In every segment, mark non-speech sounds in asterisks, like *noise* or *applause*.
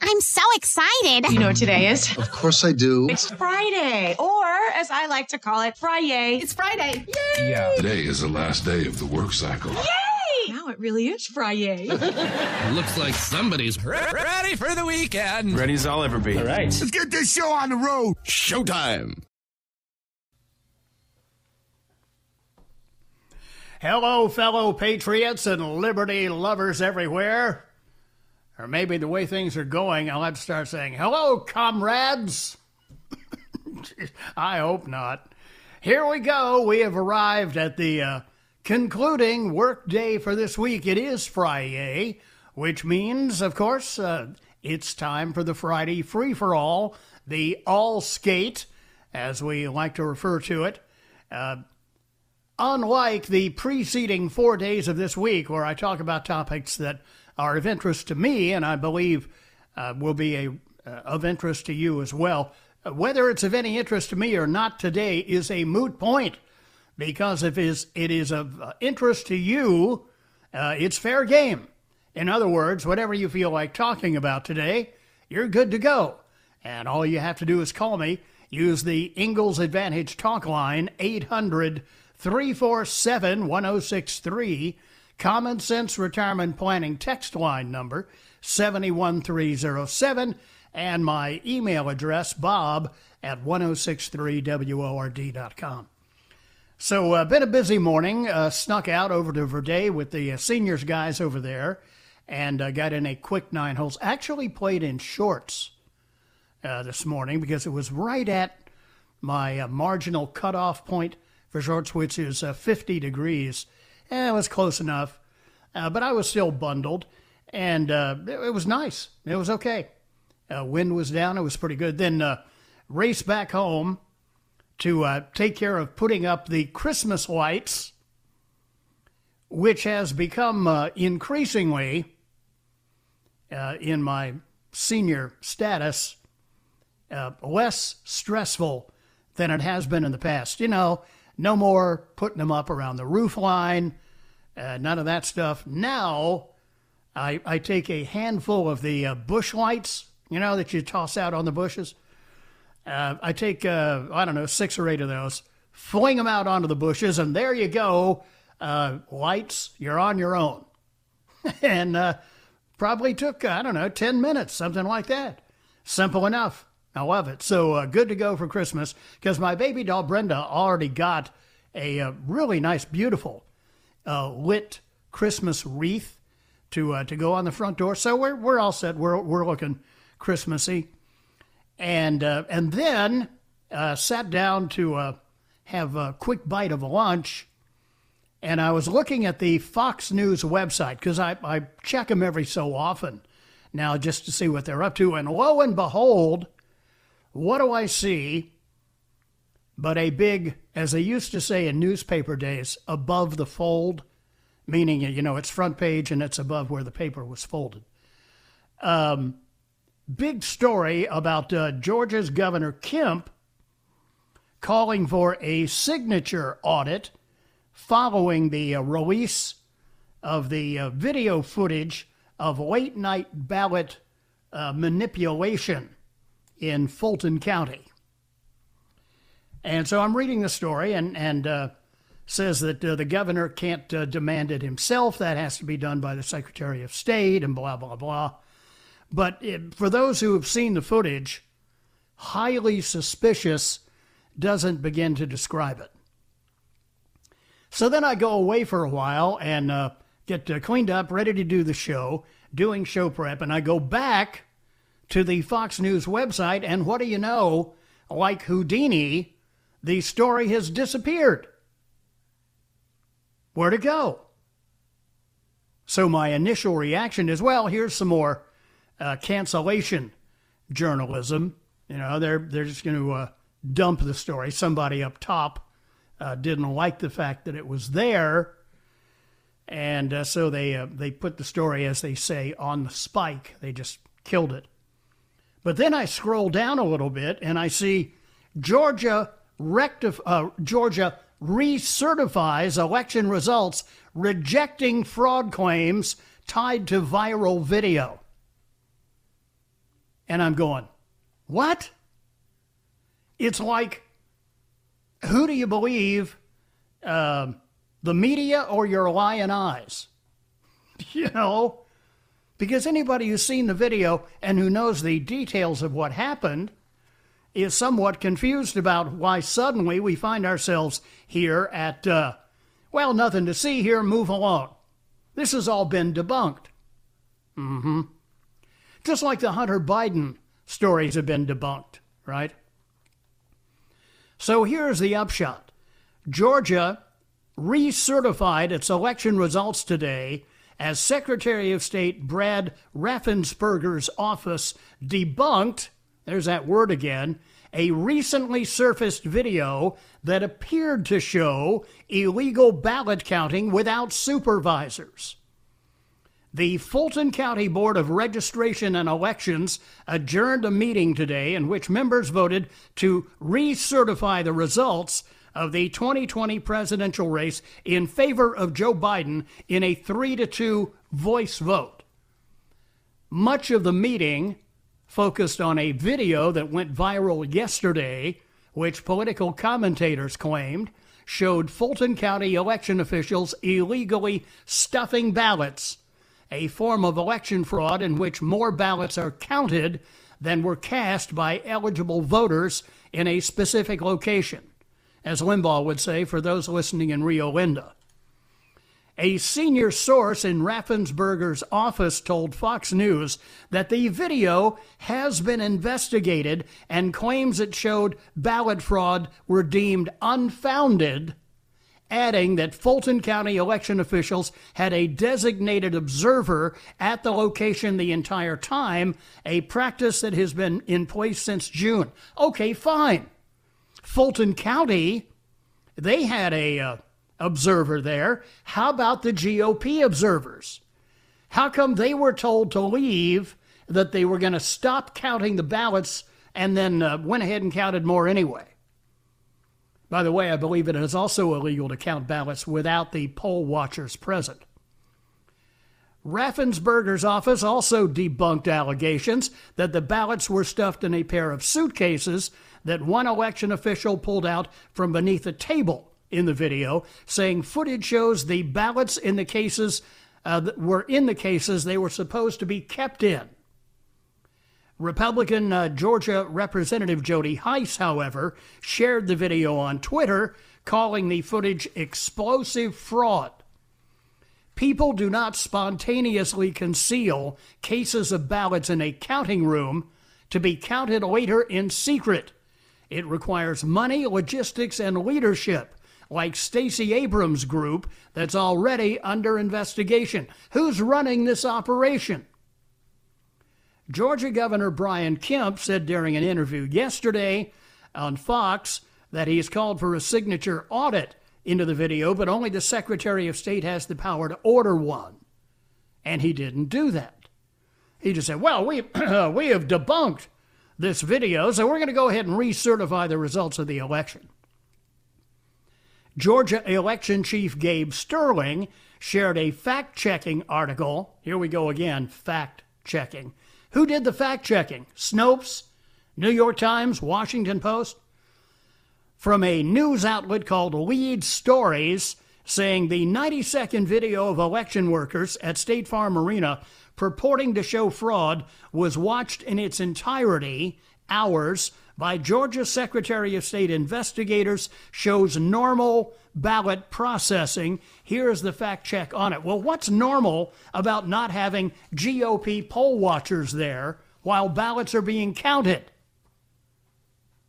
I'm so excited. You know what today is? Of course I do. It's Friday, or as I like to call it, Friday. It's Friday. Yay! Yeah. Today is the last day of the work cycle. Yay! Now it really is Friday. *laughs* Looks like somebody's ready for the weekend. Ready as I'll ever be. All right. Let's get this show on the road. Showtime. Hello, fellow patriots and liberty lovers everywhere. Or maybe the way things are going, I'll have to start saying, hello, comrades. *laughs* I hope not. Here we go. We have arrived at the uh, concluding work day for this week. It is Friday, which means, of course, uh, it's time for the Friday free for all, the all skate, as we like to refer to it. Uh, unlike the preceding four days of this week, where I talk about topics that are of interest to me and I believe uh, will be a, uh, of interest to you as well. Whether it's of any interest to me or not today is a moot point because if it is, it is of uh, interest to you, uh, it's fair game. In other words, whatever you feel like talking about today, you're good to go. And all you have to do is call me. Use the Ingalls Advantage talk line, 800 347 1063. Common Sense Retirement Planning text line number 71307 and my email address bob at 1063word.com. So, uh, been a busy morning. Uh, snuck out over to Verde with the uh, seniors guys over there and uh, got in a quick nine holes. Actually played in shorts uh, this morning because it was right at my uh, marginal cutoff point for shorts, which is 50 degrees Eh, it was close enough, uh, but I was still bundled, and uh, it, it, was nice. It was okay. Uh, wind was down. It was pretty good. Then uh, race back home to uh, take care of putting up the Christmas lights, which has become uh, increasingly in my senior status less stressful than it has been in the past. You know no more putting them up around the roof line, uh, none of that stuff. Now, I, I take a handful of the uh, bush lights, you know, that you toss out on the bushes. Uh, I take, uh, I don't know, six or eight of those, fling them out onto the bushes, and there you go. Uh, lights, you're on your own. *laughs* and uh, probably took, I don't know, 10 minutes, something like that. Simple enough. I love it. So uh, good to go for Christmas because my baby doll Brenda already got a uh, really nice, beautiful uh, lit Christmas wreath to uh, to go on the front door. So we're we're all set. We're we're looking Christmassy, and uh, and then uh, sat down to have a quick bite of lunch. And I was looking at the Fox News website because I, I check them every so often now just to see what they're up to. And lo and behold, what do I see but a big, as they used to say in newspaper days, above the fold, meaning, you know, it's front page and it's above where the paper was folded. Um, big story about uh, Georgia's Governor Kemp calling for a signature audit following the uh, release of the uh, video footage of late night ballot uh, manipulation in Fulton County. And so I'm reading the story and, and uh, says that uh, the governor can't uh, demand it himself. That has to be done by the Secretary of State and blah, blah, blah. But it, for those who have seen the footage, highly suspicious doesn't begin to describe it. So then I go away for a while and uh, get uh, cleaned up, ready to do the show, doing show prep, and I go back to the Fox News website, and what do you know? Like Houdini, the story has disappeared. Where'd it go? So my initial reaction is, well, here's some more uh, cancellation journalism. You know, they're they're just going to uh, dump the story. Somebody up top uh, didn't like the fact that it was there, and uh, so they uh, they put the story, as they say, on the spike. They just killed it. But then I scroll down a little bit and I see Georgia rectif- uh, Georgia recertifies election results, rejecting fraud claims tied to viral video. And I'm going, what? It's like, who do you believe, uh, the media or your lying eyes? *laughs* You know, because anybody who's seen the video and who knows the details of what happened is somewhat confused about why suddenly we find ourselves here at, uh, well, nothing to see here, move along. This has all been debunked. Mm hmm. Just like the Hunter Biden stories have been debunked, right? So here's the upshot Georgia recertified its election results today as Secretary of State Brad Raffensperger's office debunked, there's that word again, a recently surfaced video that appeared to show illegal ballot counting without supervisors. The Fulton County Board of Registration and Elections adjourned a meeting today in which members voted to recertify the results of the 2020 presidential race in favor of Joe Biden in a 3 to 2 voice vote. Much of the meeting focused on a video that went viral yesterday, which political commentators claimed showed Fulton County election officials illegally stuffing ballots, a form of election fraud in which more ballots are counted than were cast by eligible voters in a specific location as Limbaugh would say for those listening in Rio Linda. A senior source in Raffensperger's office told Fox News that the video has been investigated and claims it showed ballot fraud were deemed unfounded, adding that Fulton County election officials had a designated observer at the location the entire time, a practice that has been in place since June. Okay, fine. Fulton County, they had a uh, observer there. How about the GOP observers? How come they were told to leave, that they were going to stop counting the ballots, and then uh, went ahead and counted more anyway? By the way, I believe it is also illegal to count ballots without the poll watchers present. Raffensperger's office also debunked allegations that the ballots were stuffed in a pair of suitcases that one election official pulled out from beneath a table in the video, saying footage shows the ballots in the cases uh, were in the cases they were supposed to be kept in. Republican uh, Georgia Representative Jody Hice, however, shared the video on Twitter, calling the footage explosive fraud. People do not spontaneously conceal cases of ballots in a counting room to be counted later in secret. It requires money, logistics, and leadership, like Stacey Abrams' group that's already under investigation. Who's running this operation? Georgia Governor Brian Kemp said during an interview yesterday on Fox that he's called for a signature audit into the video, but only the Secretary of State has the power to order one. And he didn't do that. He just said, well, we, *clears throat* we have debunked this video, so we're going to go ahead and recertify the results of the election. Georgia election chief Gabe Sterling shared a fact checking article. Here we go again fact checking. Who did the fact checking? Snopes, New York Times, Washington Post? From a news outlet called Lead Stories, saying the 90 second video of election workers at State Farm Arena purporting to show fraud was watched in its entirety, hours, by Georgia Secretary of State investigators, shows normal ballot processing. Here's the fact check on it. Well, what's normal about not having GOP poll watchers there while ballots are being counted?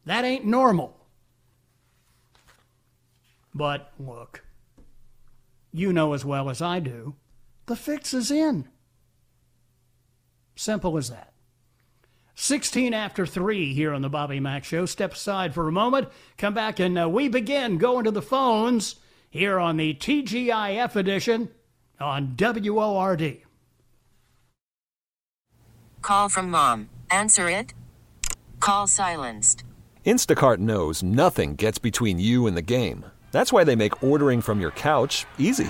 That ain't normal. But look, you know as well as I do, the fix is in. Simple as that. 16 after 3 here on the Bobby Mack Show. Step aside for a moment, come back, and uh, we begin going to the phones here on the TGIF edition on WORD. Call from mom. Answer it. Call silenced. Instacart knows nothing gets between you and the game. That's why they make ordering from your couch easy.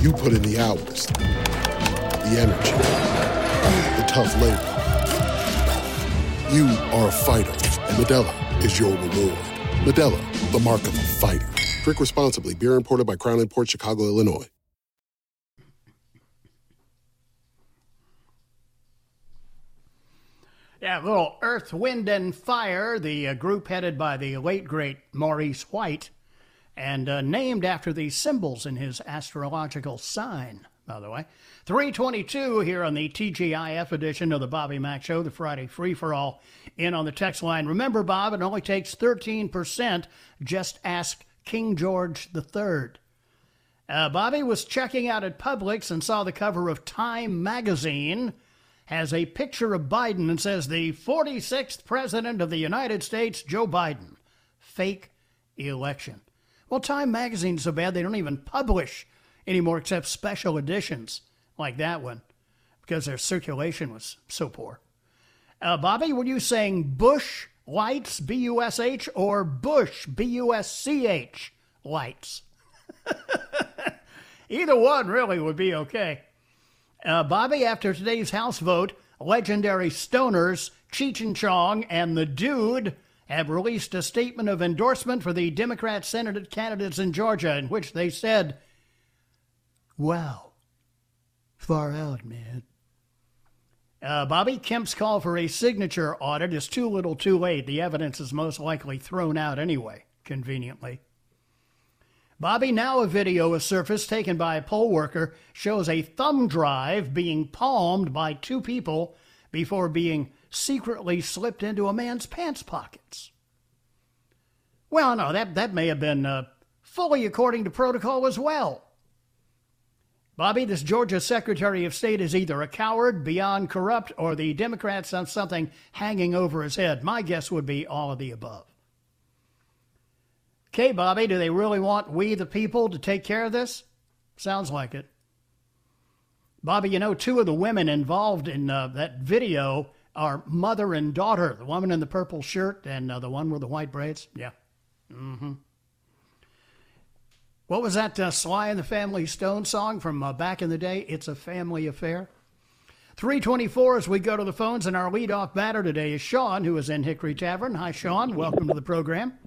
You put in the hours, the energy, the tough labor. You are a fighter, and Modelo is your reward. Modelo, the mark of a fighter. Drink responsibly. Beer imported by Crown Port Chicago, Illinois. Yeah, little Earth, Wind, and Fire, the uh, group headed by the late, great Maurice White, and uh, named after the symbols in his astrological sign, by the way. 322 here on the TGIF edition of the Bobby Mack Show, the Friday free for all, in on the text line. Remember, Bob, it only takes 13%. Just ask King George III. Uh, Bobby was checking out at Publix and saw the cover of Time magazine has a picture of Biden and says the 46th president of the United States, Joe Biden. Fake election. Well, Time magazine's so bad they don't even publish anymore except special editions like that one because their circulation was so poor. Uh, Bobby, were you saying Bush lights, B U S H, or Bush, B U S C H lights? *laughs* Either one really would be okay. Uh, Bobby, after today's House vote, legendary stoners Cheech and Chong and the Dude have released a statement of endorsement for the Democrat Senate candidates in Georgia, in which they said, Wow, far out, man. Uh, Bobby Kemp's call for a signature audit is too little too late. The evidence is most likely thrown out anyway, conveniently. Bobby, now a video has surfaced taken by a poll worker shows a thumb drive being palmed by two people before being secretly slipped into a man's pants pockets. Well, no, that, that may have been uh, fully according to protocol as well. Bobby, this Georgia Secretary of State is either a coward, beyond corrupt, or the Democrats have something hanging over his head. My guess would be all of the above. Okay, Bobby, do they really want we, the people, to take care of this? Sounds like it. Bobby, you know, two of the women involved in uh, that video are mother and daughter. The woman in the purple shirt and uh, the one with the white braids. Yeah. Mm-hmm. What was that uh, Sly and the Family Stone song from uh, back in the day? It's a family affair. 324 as we go to the phones, and our leadoff batter today is Sean, who is in Hickory Tavern. Hi, Sean. Welcome to the program.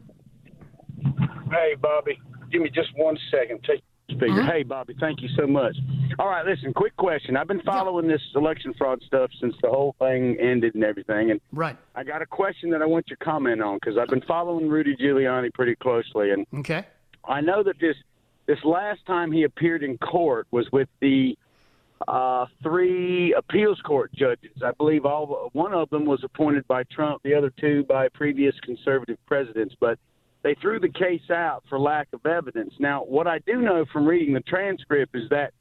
Hey, Bobby, give me just one second. Take figured. Mm-hmm. Hey, Bobby, thank you so much. All right, listen, quick question. I've been following this election fraud stuff since the whole thing ended and everything, and Right. I got a question that I want your comment on because I've been following Rudy Giuliani pretty closely, and Okay. I know that this this last time he appeared in court was with the uh, three appeals court judges. I believe all one of them was appointed by Trump, the other two by previous conservative presidents, but they threw the case out for lack of evidence. Now, what I do know from reading the transcript is that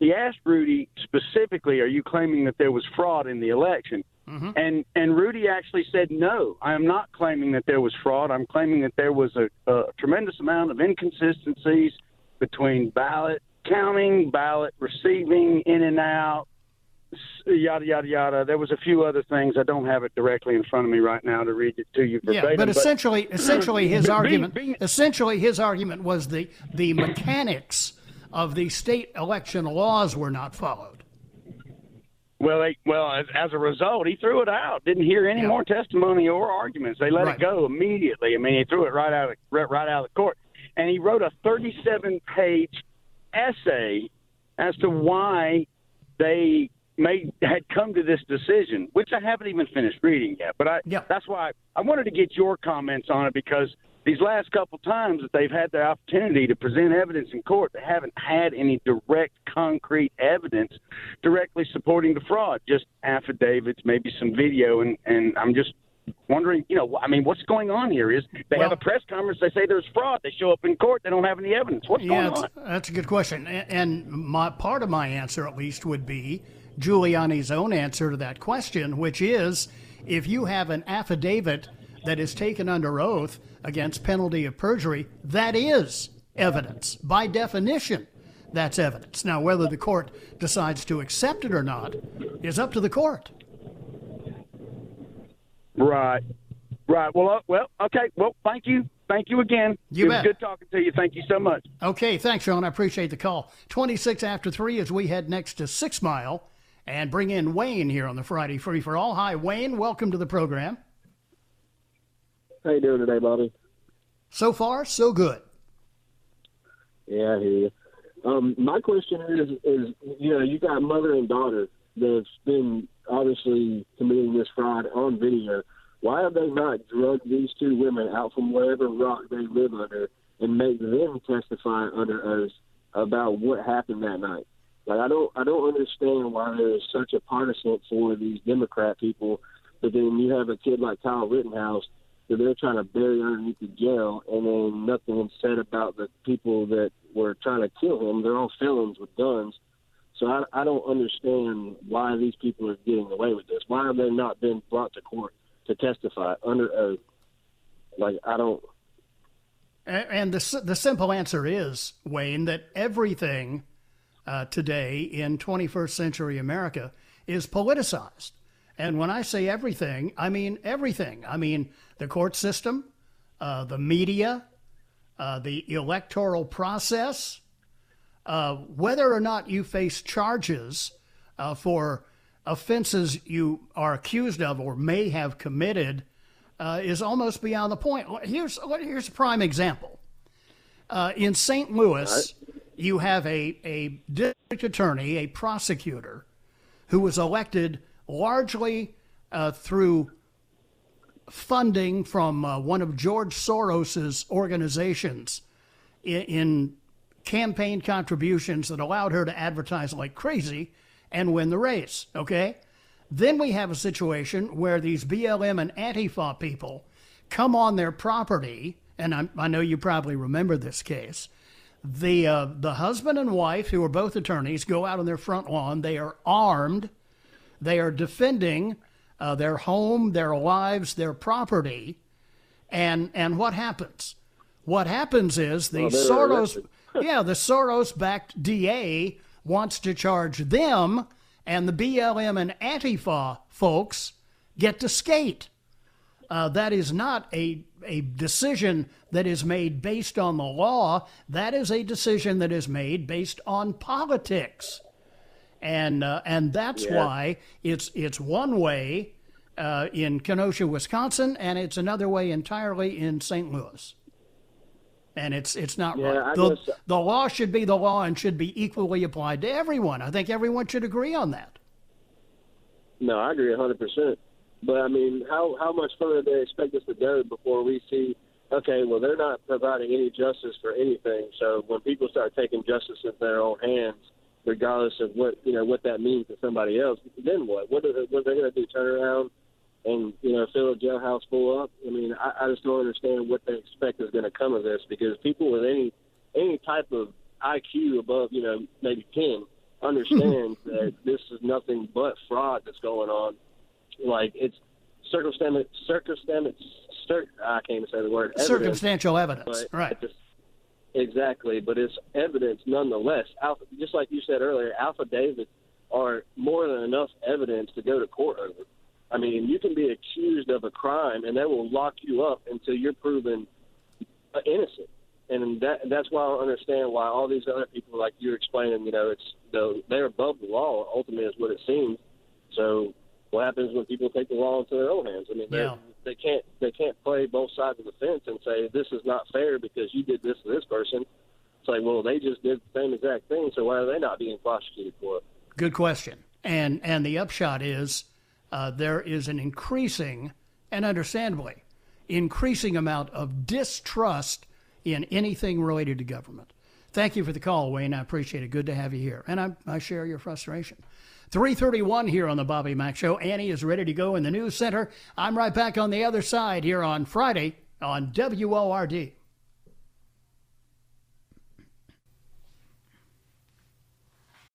he asked Rudy specifically, "Are you claiming that there was fraud in the election?" Mm-hmm. And and Rudy actually said, "No, I am not claiming that there was fraud. I'm claiming that there was a, a tremendous amount of inconsistencies between ballot counting, ballot receiving, in and out, yada yada yada. There was a few other things. I don't have it directly in front of me right now to read it to you verbatim. Yeah, but essentially, *clears throat* essentially his Being- argument, being- essentially his argument was the the mechanics of the state election laws were not followed. Well, they, well, as, as a result, he threw it out. Didn't hear any more testimony or arguments. They let Right. it go immediately. I mean, he threw it right out of right, right out of the court, and he wrote a 37-page essay as to why they made had come to this decision, which I haven't even finished reading yet. But I, yeah. that's why I wanted to get your comments on it because these last couple times that they've had the opportunity to present evidence in court, they haven't had any direct, concrete evidence directly supporting the fraud. Just affidavits, maybe some video, and and I'm just wondering, you know, I mean, what's going on here? Is they have a press conference, they say there's fraud, they show up in court, they don't have any evidence. What's yeah, going on? that's a good question. And my part of my answer, at least, would be Giuliani's own answer to that question, which is if you have an affidavit that is taken under oath against penalty of perjury, that is evidence. By definition, that's evidence. Now, whether the court decides to accept it or not is up to the court. Right. Right. Well, uh, well, okay. Well, thank you. Thank you again. You it bet. was good talking to you. Thank you so much. Okay, thanks, Sean. I appreciate the call. 26 after 3 as we head next to Six Mile and bring in Wayne here on the Friday Free for All. Hi, Wayne. Welcome to the program. How you doing today, Bobby? So far, so good. Yeah, I hear you. Um, my question is, is you know, you got mother and daughter that's been obviously committing this fraud on video. Why have they not drugged these two women out from wherever rock they live under and make them testify under oath about what happened that night? Like I don't, I don't understand why there is such a partisan for these Democrat people, but then you have a kid like Kyle Rittenhouse that they're trying to bury underneath the jail, and then nothing is said about the people that were trying to kill him. They're all felons with guns. So I, I don't understand why these people are getting away with this. Why have they not been brought to court to testify under oath? Like I don't. And the, the simple answer is, Wayne, that everything uh, today in 21st century America is politicized. And when I say everything, I mean everything. I mean the court system, uh, the media, uh, the electoral process, uh, whether or not you face charges uh, for offenses you are accused of or may have committed uh, is almost beyond the point. Here's here's a prime example. In St. Louis, you have a, a district attorney, a prosecutor, who was elected largely uh, through funding from uh, one of George Soros's organizations in, in campaign contributions that allowed her to advertise like crazy and win the race. Okay? Then we have a situation where these BLM and Antifa people come on their property, and I, I know you probably remember this case. The, uh, the husband and wife, who are both attorneys, go out on their front lawn. They are armed. They are defending uh, their home, their lives, their property. And, and what happens? What happens is the Well, Soros, *laughs* *laughs* yeah, the Soros-backed DA wants to charge them, and the BLM and Antifa folks get to skate. Uh, that is not a, a decision that is made based on the law. That is a decision that is made based on politics. And, uh, and that's Yeah. why it's, it's one way uh, in Kenosha, Wisconsin, and it's another way entirely in St. Louis. and it's it's not Yeah, right. The, guess- the law should be the law and should be equally applied to everyone. I think everyone should agree on that. No, I agree 100%. But, I mean, how, how much further do they expect us to go before we see, okay, well, they're not providing any justice for anything. So when people start taking justice into their own hands, regardless of what, you know, what that means to somebody else, then what? What are they, what are they going to do, turn around and, you know, fill a jailhouse full up? I mean, I, I just don't understand what they expect is going to come of this because people with any, any type of IQ above, you know, maybe 10 understand *laughs* that this is nothing but fraud that's going on. Like it's circumstantial, circumstantial, cir- I can't even say the word. evidence, Circumstantial evidence, right? it's- Exactly, but it's evidence nonetheless. Alpha, just like you said earlier, affidavits are more than enough evidence to go to court over. I mean, you can be accused of a crime, and they will lock you up until you're proven innocent. And that that's why I don't understand why all these other people, like you're explaining, you know, it's the, they're above the law. Ultimately, is what it seems. So, what happens when people take the law into their own hands? I mean, Yeah. they can't they can't play both sides of the fence and say this is not fair because you did this to this person. It's like, well, they just did the same exact thing, so why are they not being prosecuted for it? Good question. And and the upshot is uh, there is an increasing and understandably increasing amount of distrust in anything related to government. Thank you for the call, Wayne. I appreciate it. Good to have you here, and I, I share your frustration. 331 here on the Bobby Mack Show. Annie is ready to go in the news center. I'm right back on the other side here on Friday on WORD.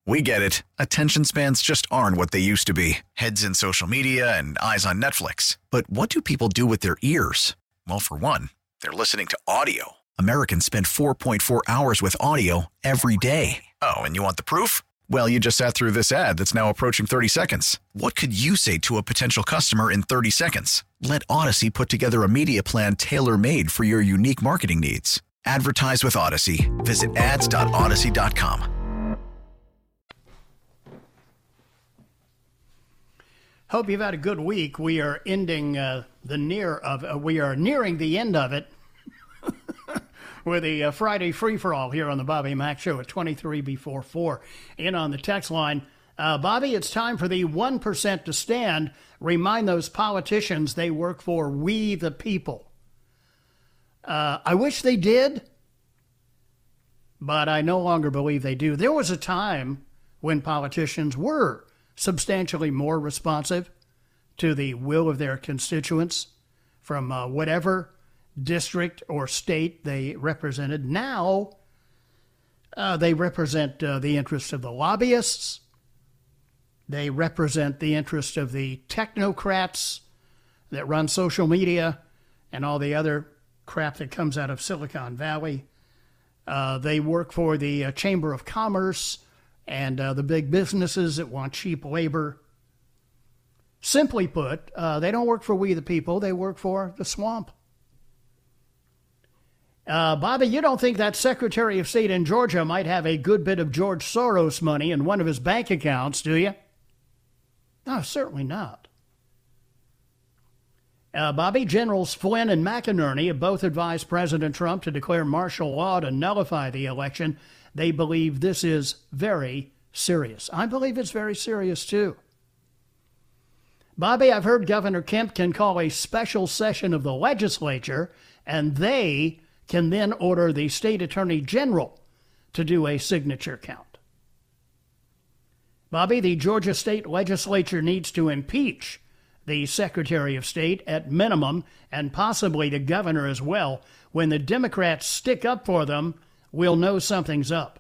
We get it. Attention spans just aren't what they used to be heads in social media and eyes on Netflix. But what do people do with their ears? Well, for one, they're listening to audio. Americans spend 4.4 hours with audio every day. Oh, and you want the proof? Well, you just sat through this ad that's now approaching 30 seconds. What could you say to a potential customer in 30 seconds? Let Audacy put together a media plan tailor made for your unique marketing needs. Advertise with Audacy. Visit ads.audacy.com. Hope you've had a good week. We are ending uh, the near of uh, we are nearing the end of it with a uh, Friday free for all here on the Bobby Mack Show at 23 before 4. In on the text line, uh, Bobby, it's time for the 1% to stand. Remind those politicians they work for we the people. Uh, I wish they did, but I no longer believe they do. There was a time when politicians were substantially more responsive to the will of their constituents from uh, whatever district or state they represented. Now, uh, they represent uh, the interests of the lobbyists. They represent the interests of the technocrats that run social media and all the other crap that comes out of Silicon Valley. Uh, they work for the uh, Chamber of Commerce and uh, the big businesses that want cheap labor. Simply put, uh, they don't work for we the people, they work for the swamp. Uh, Bobby, you don't think that Secretary of State in Georgia might have a good bit of George Soros money in one of his bank accounts, do you? No, certainly not. Uh, Bobby, Generals Flynn and McInerney have both advised President Trump to declare martial law to nullify the election. They believe this is very serious. I believe it's very serious too. Bobby, I've heard Governor Kemp can call a special session of the legislature, and they can then order the state attorney general to do a signature count. Bobby, the Georgia state legislature needs to impeach the Secretary of State at minimum, and possibly the governor as well. When the Democrats stick up for them, we'll know something's up.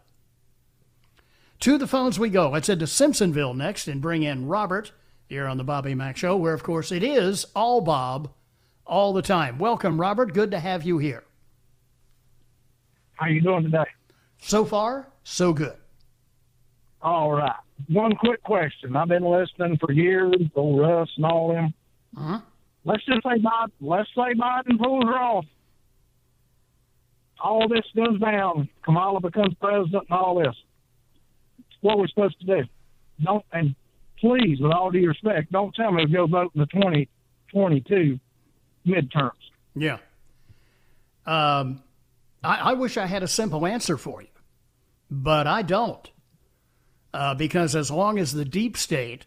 To the phones we go. Let's head to Simpsonville next and bring in Robert here on the Bobby Mack Show, where, of course, it is all Bob all the time. Welcome, Robert. Good to have you here. How you doing today? So far, so good. All right. One quick question. I've been listening for years, old Russ and all them. Uh-huh. Let's just say Biden, let's say Biden pulls her off. All this goes down. Kamala becomes president and all this. What are we supposed to do? Don't and please, with all due respect, don't tell me to go vote in the twenty twenty two midterms. Yeah. Um, I, I wish I had a simple answer for you, but I don't. Uh, because as long as the deep state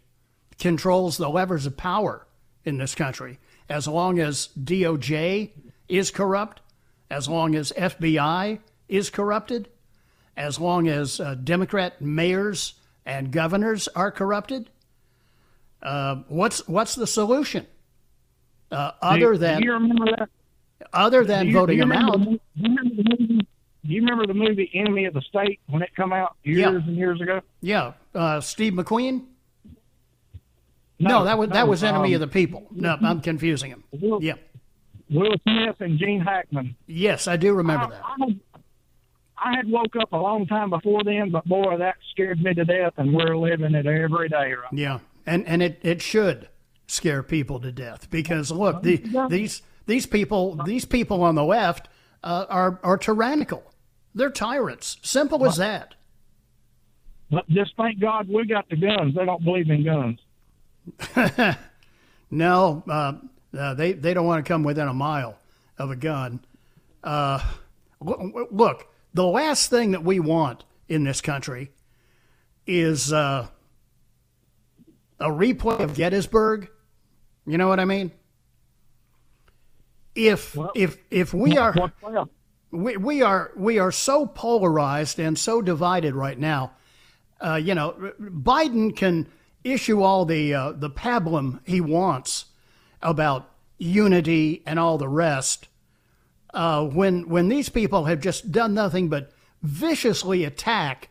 controls the levers of power in this country, as long as DOJ is corrupt, as long as FBI is corrupted, as long as uh, Democrat mayors and governors are corrupted, uh, what's what's the solution? Uh, other than do you remember that? Other than you, voting them out. Do, you remember the movie, do you remember the movie Enemy of the State when it come out years Yeah. and years ago? Yeah, uh, Steve McQueen. No, No, that was that was Enemy um, of the People. No, I'm confusing him. Will, Yeah. Will Smith and Gene Hackman. Yes, I do remember I, that. I, had- I had woke up a long time before then, but boy, that scared me to death, and we're living it every day. Right? Yeah, and and it, it should scare people to death because look, the, these these people these people on the left uh, are are tyrannical. They're tyrants. Simple as that. But just thank God we got the guns. They don't believe in guns. *laughs* No, uh, uh, they they don't want to come within a mile of a gun. Uh, look, the last thing that we want in this country is uh, a replay of Gettysburg. You know what I mean? If if if we are we, we are we are so polarized and so divided right now. Uh, you know, Biden can issue all the uh, the pablum he wants about unity and all the rest. Uh, when when these people have just done nothing but viciously attack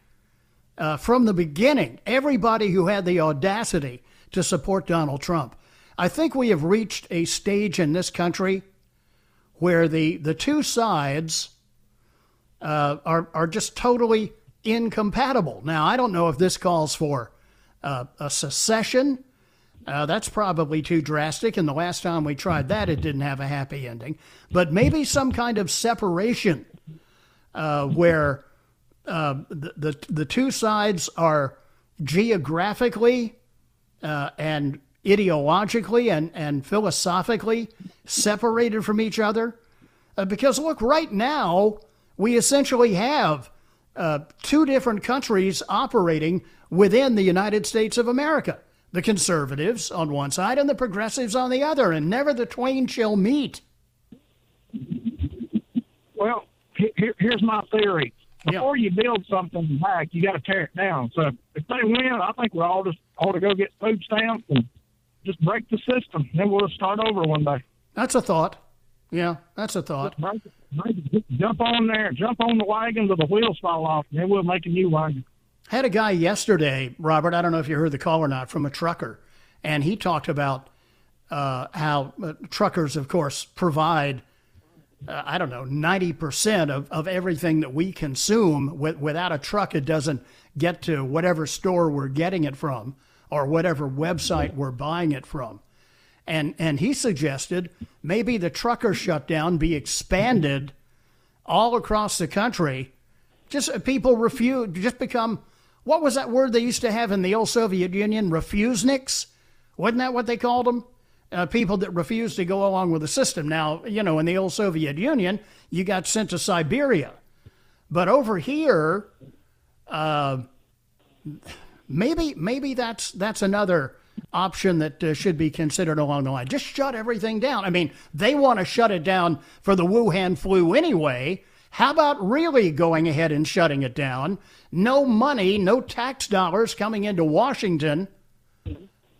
uh, from the beginning everybody who had the audacity to support Donald Trump. I think we have reached a stage in this country where the the two sides uh, are are just totally incompatible. Now, I don't know if this calls for uh, a secession. Uh, that's probably too drastic, and the last time we tried that, it didn't have a happy ending. But maybe some kind of separation uh, where uh, the, the the two sides are geographically uh, and ideologically and, and philosophically separated from each other. Uh, because look, right now we essentially have uh, two different countries operating within the United States of America. The conservatives on one side and the progressives on the other, and never the twain shall meet. Well, here, here's my theory. Before you build something back, you got to tear it down. So if they win, I think we all just ought to go get food stamps and just break the system. Then we'll start over one day. That's a thought. Yeah, that's a thought. Break break. Jump on there, jump on the wagon till the wheels fall off, and then we'll make a new wagon. Had a guy yesterday, Robert. I don't know if you heard the call or not, from a trucker, and he talked about uh, how uh, truckers, of course, provide. Uh, I don't know, ninety percent of, of everything that we consume. With, without a truck, it doesn't get to whatever store we're getting it from or whatever website we're buying it from. And and he suggested maybe the trucker shutdown be expanded all across the country. Just uh, people refuse, just become what was that word they used to have in the old Soviet Union? Refuseniks? Wasn't that what they called them? Uh, people that refused to go along with the system. Now, you know, in the old Soviet Union, you got sent to Siberia. But over here, uh, maybe maybe that's that's another option that uh, should be considered along the line. Just shut everything down. I mean, they want to shut it down for the Wuhan flu anyway. How about really going ahead and shutting it down? No money, no tax dollars coming into Washington.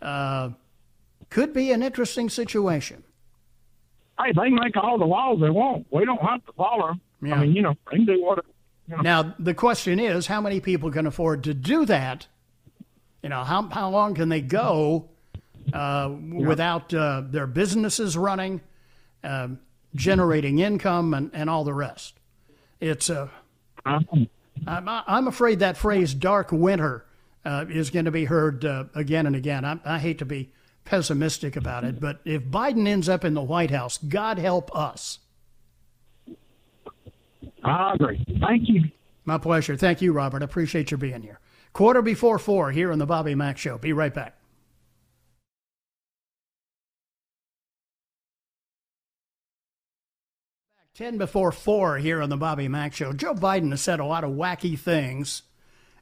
Uh, could be an interesting situation. Hey, they make all the laws they want. We don't have to follow them. Yeah. I mean, you know, they can do what. You know. Now the question is, how many people can afford to do that? You know, how how long can they go uh, without uh, their businesses running, um generating income, and, and all the rest? It's a. I'm, I'm afraid that phrase "dark winter" uh, is going to be heard uh, again and again. I, I hate to be pessimistic about it, but if Biden ends up in the White House, God help us. I agree. Thank you. My pleasure. Thank you, Robert. I appreciate your being here. Quarter before four here on the Bobby Mack Show. Be right back. 10 before 4 here on the Bobby Mack Show. Joe Biden has said a lot of wacky things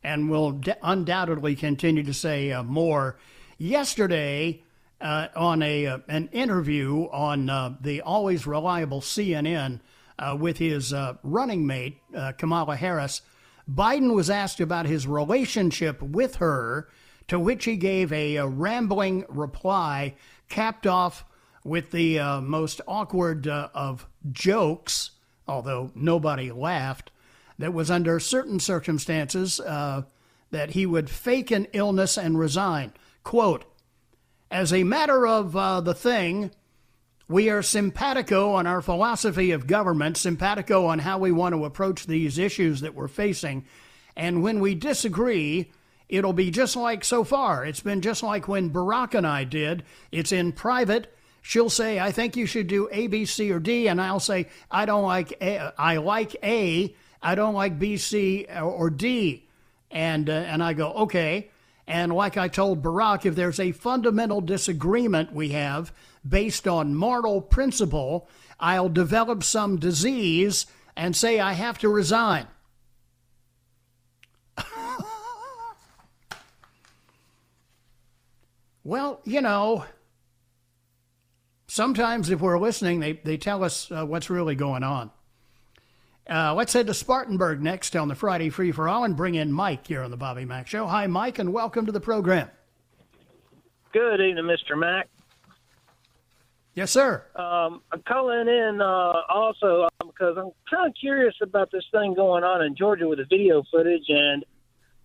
and will undoubtedly continue to say uh, more. Yesterday, uh, on a uh, an interview on uh, the always reliable CNN uh, with his uh, running mate, Kamala Harris, Biden was asked about his relationship with her, to which he gave a, a rambling reply capped off with the uh, most awkward uh, of jokes, although nobody laughed, that was under certain circumstances uh, that he would fake an illness and resign. Quote, as a matter of uh, the thing, we are simpatico on our philosophy of government, simpatico on how we want to approach these issues that we're facing. And when we disagree, it'll be just like so far. It's been just like when Barack and I did. It's in private she'll say, I think you should do A, B, C, or D. And I'll say, I don't like A. I like A. I don't like B, C, or D. And, uh, and I go, okay. And like I told Barack, if there's a fundamental disagreement we have based on moral principle, I'll develop some disease and say I have to resign. *laughs* well, you know, sometimes if we're listening, they, they tell us uh, what's really going on. Uh, let's head to Spartanburg next on the Friday Free for All and bring in Mike here on the Bobby Mack Show. Hi, Mike, and welcome to the program. Good evening, Mr. Mack. Yes, sir. Um, I'm calling in uh, also because um, I'm kind of curious about this thing going on in Georgia with the video footage and –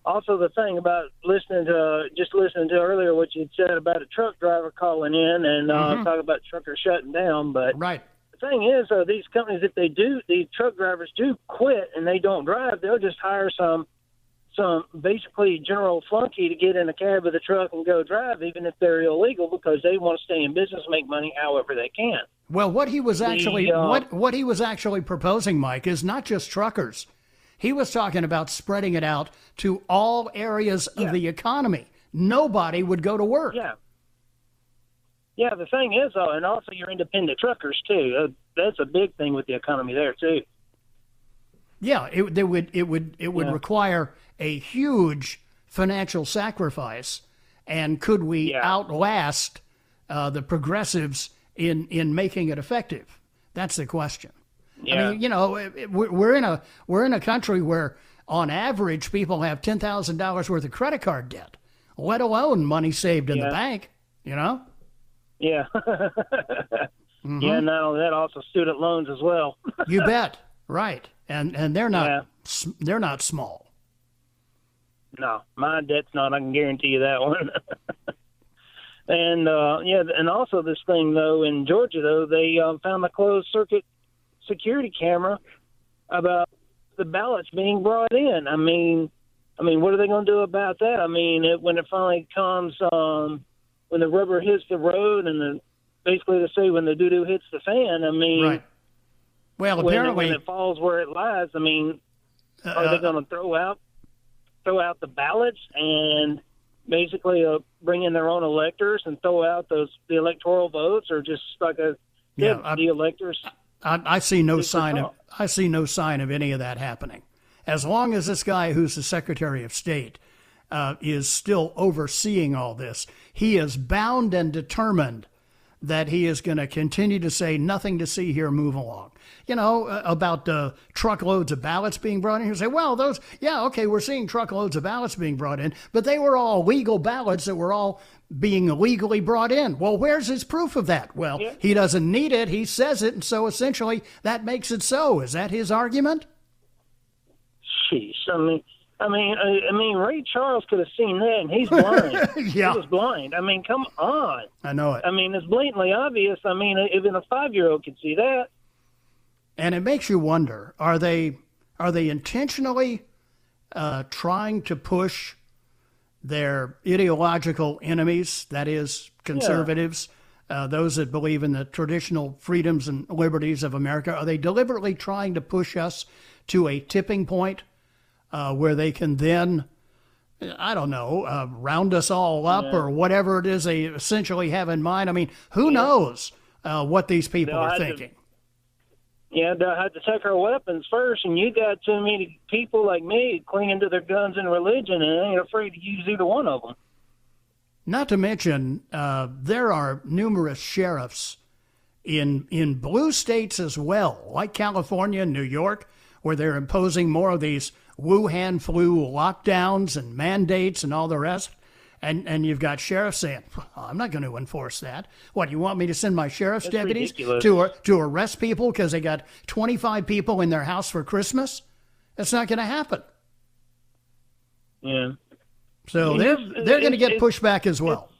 also the thing about listening to just listening to earlier what you said about a truck driver calling in and uh, mm-hmm. talk about truckers shutting down, but right. The thing is, uh, these companies, if they do, these truck drivers do quit and they don't drive, they'll just hire some, some basically general flunky to get in a cab of the truck and go drive, even if they're illegal, because they want to stay in business, make money however they can. Well, what he was actually the, uh, what what he was actually proposing, Mike, is not just truckers. He was talking about spreading it out to all areas of the economy. Nobody would go to work. Yeah. Yeah, the thing is, though, and also your independent truckers too. Uh, that's a big thing with the economy there too. Yeah, it, it would it would it would yeah. require a huge financial sacrifice, and could we yeah. outlast uh, the progressives in in making it effective? That's the question. Yeah. I mean, you know, we're in a we're in a country where, on average, people have ten thousand dollars worth of credit card debt, let alone money saved in yeah. the bank. You know. Yeah. *laughs* mm-hmm. Yeah. No, that also student loans as well. you *laughs* bet. Right. And and they're not yeah. they're not small. No, my debt's not. I can guarantee you that one. *laughs* and uh, yeah, and also this thing though in Georgia though they um, found the closed circuit security camera about the ballots being brought in. I mean, I mean, what are they going to do about that? I mean, it, when it finally comes, um, when the rubber hits the road, and the basically to say when the doo doo hits the fan. I mean, right. Well, when, apparently, when it falls where it lies. I mean, uh, are they going to throw out throw out the ballots and basically uh, bring in their own electors and throw out those the electoral votes, or just like a yeah, the electors I, I see no sign of I see no sign of any of that happening. As long as this guy, who's the Secretary of State, uh, is still overseeing all this, he is bound and determined that he is going to continue to say nothing to see here, move along. You know, uh, about uh, truckloads of ballots being brought in. You say, well, those, yeah, okay, we're seeing truckloads of ballots being brought in, but they were all legal ballots that were all being illegally brought in. Well, where's his proof of that? Well, yeah. he doesn't need it. He says it, and so essentially that makes it so. Is that his argument? Sheesh. I mean, I mean, I, I, mean, Ray Charles could have seen that, and he's blind. *laughs* yeah, he was blind. I mean, come on. I know it. I mean, it's blatantly obvious. I mean, even a five-year-old could see that. And it makes you wonder: Are they are they intentionally uh, trying to push their ideological enemies? That is, conservatives. Yeah. Uh, those that believe in the traditional freedoms and liberties of America, are they deliberately trying to push us to a tipping point uh, where they can then, I don't know, uh, round us all up yeah. or whatever it is they essentially have in mind. I mean, who yeah. knows uh, what these people are thinking? To, yeah, they'll have to take our weapons first, and you got too many people like me clinging to their guns and religion and ain't afraid to use either one of them. Not to mention, uh, there are numerous sheriffs in in blue states as well, like California and New York, where they're imposing more of these Wuhan flu lockdowns and mandates and all the rest. And, and you've got sheriffs saying, I'm not going to enforce that. What, you want me to send my sheriff's That's deputies ridiculous. to, to arrest people because they got 25 people in their house for Christmas? That's not going to happen. Yeah. So they're, they're going to get pushed back as well.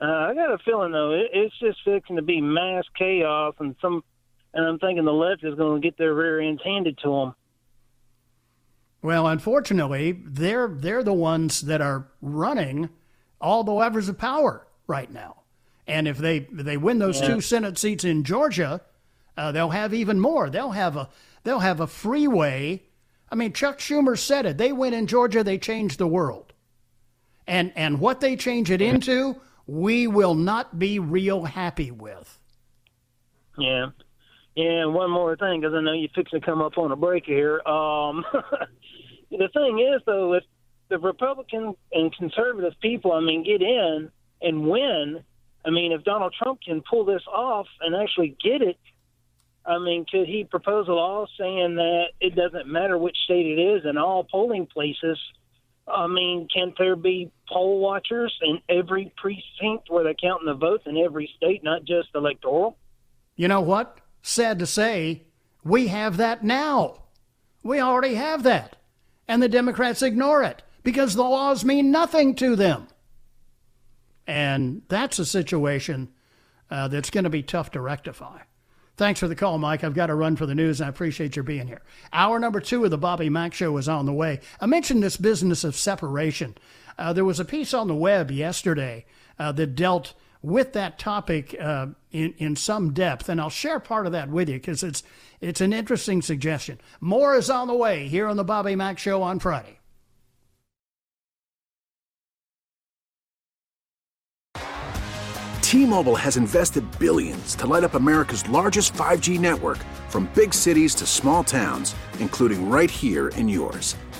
Uh, I got a feeling though it, it's just fixing to be mass chaos, and some, and I'm thinking the left is going to get their rear ends handed to them. Well, unfortunately, they're they're the ones that are running all the levers of power right now. And if they they win those Yeah. two Senate seats in Georgia, uh, they'll have even more. They'll have a they'll have a freeway. I mean, Chuck Schumer said it. They win in Georgia, they change the world. And and what they change it into, we will not be real happy with. Yeah. Yeah, and one more thing, because I know you're fixing to come up on a break here. Um, *laughs* the thing is, though, if the Republican and conservative people, I mean, get in and win, I mean, if Donald Trump can pull this off and actually get it, I mean, could he propose a law saying that it doesn't matter which state it is in all polling places? I mean, can't there be poll watchers in every precinct where they're counting the votes in every state, not just electoral? You know what? Sad to say, we have that now. We already have that. And the Democrats ignore it because the laws mean nothing to them. And that's a situation uh, that's going to be tough to rectify. Thanks for the call, Mike. I've got to run for the news, and I appreciate your being here. Hour number two of the Bobby Mack Show is on the way. I mentioned this business of separation. Uh, there was a piece on the web yesterday uh, that dealt with that topic uh, in in some depth, and I'll share part of that with you because it's it's an interesting suggestion. More is on the way here on the Bobby Mack Show on Friday. T-Mobile has invested billions to light up America's largest 5G network from big cities to small towns, including right here in yours.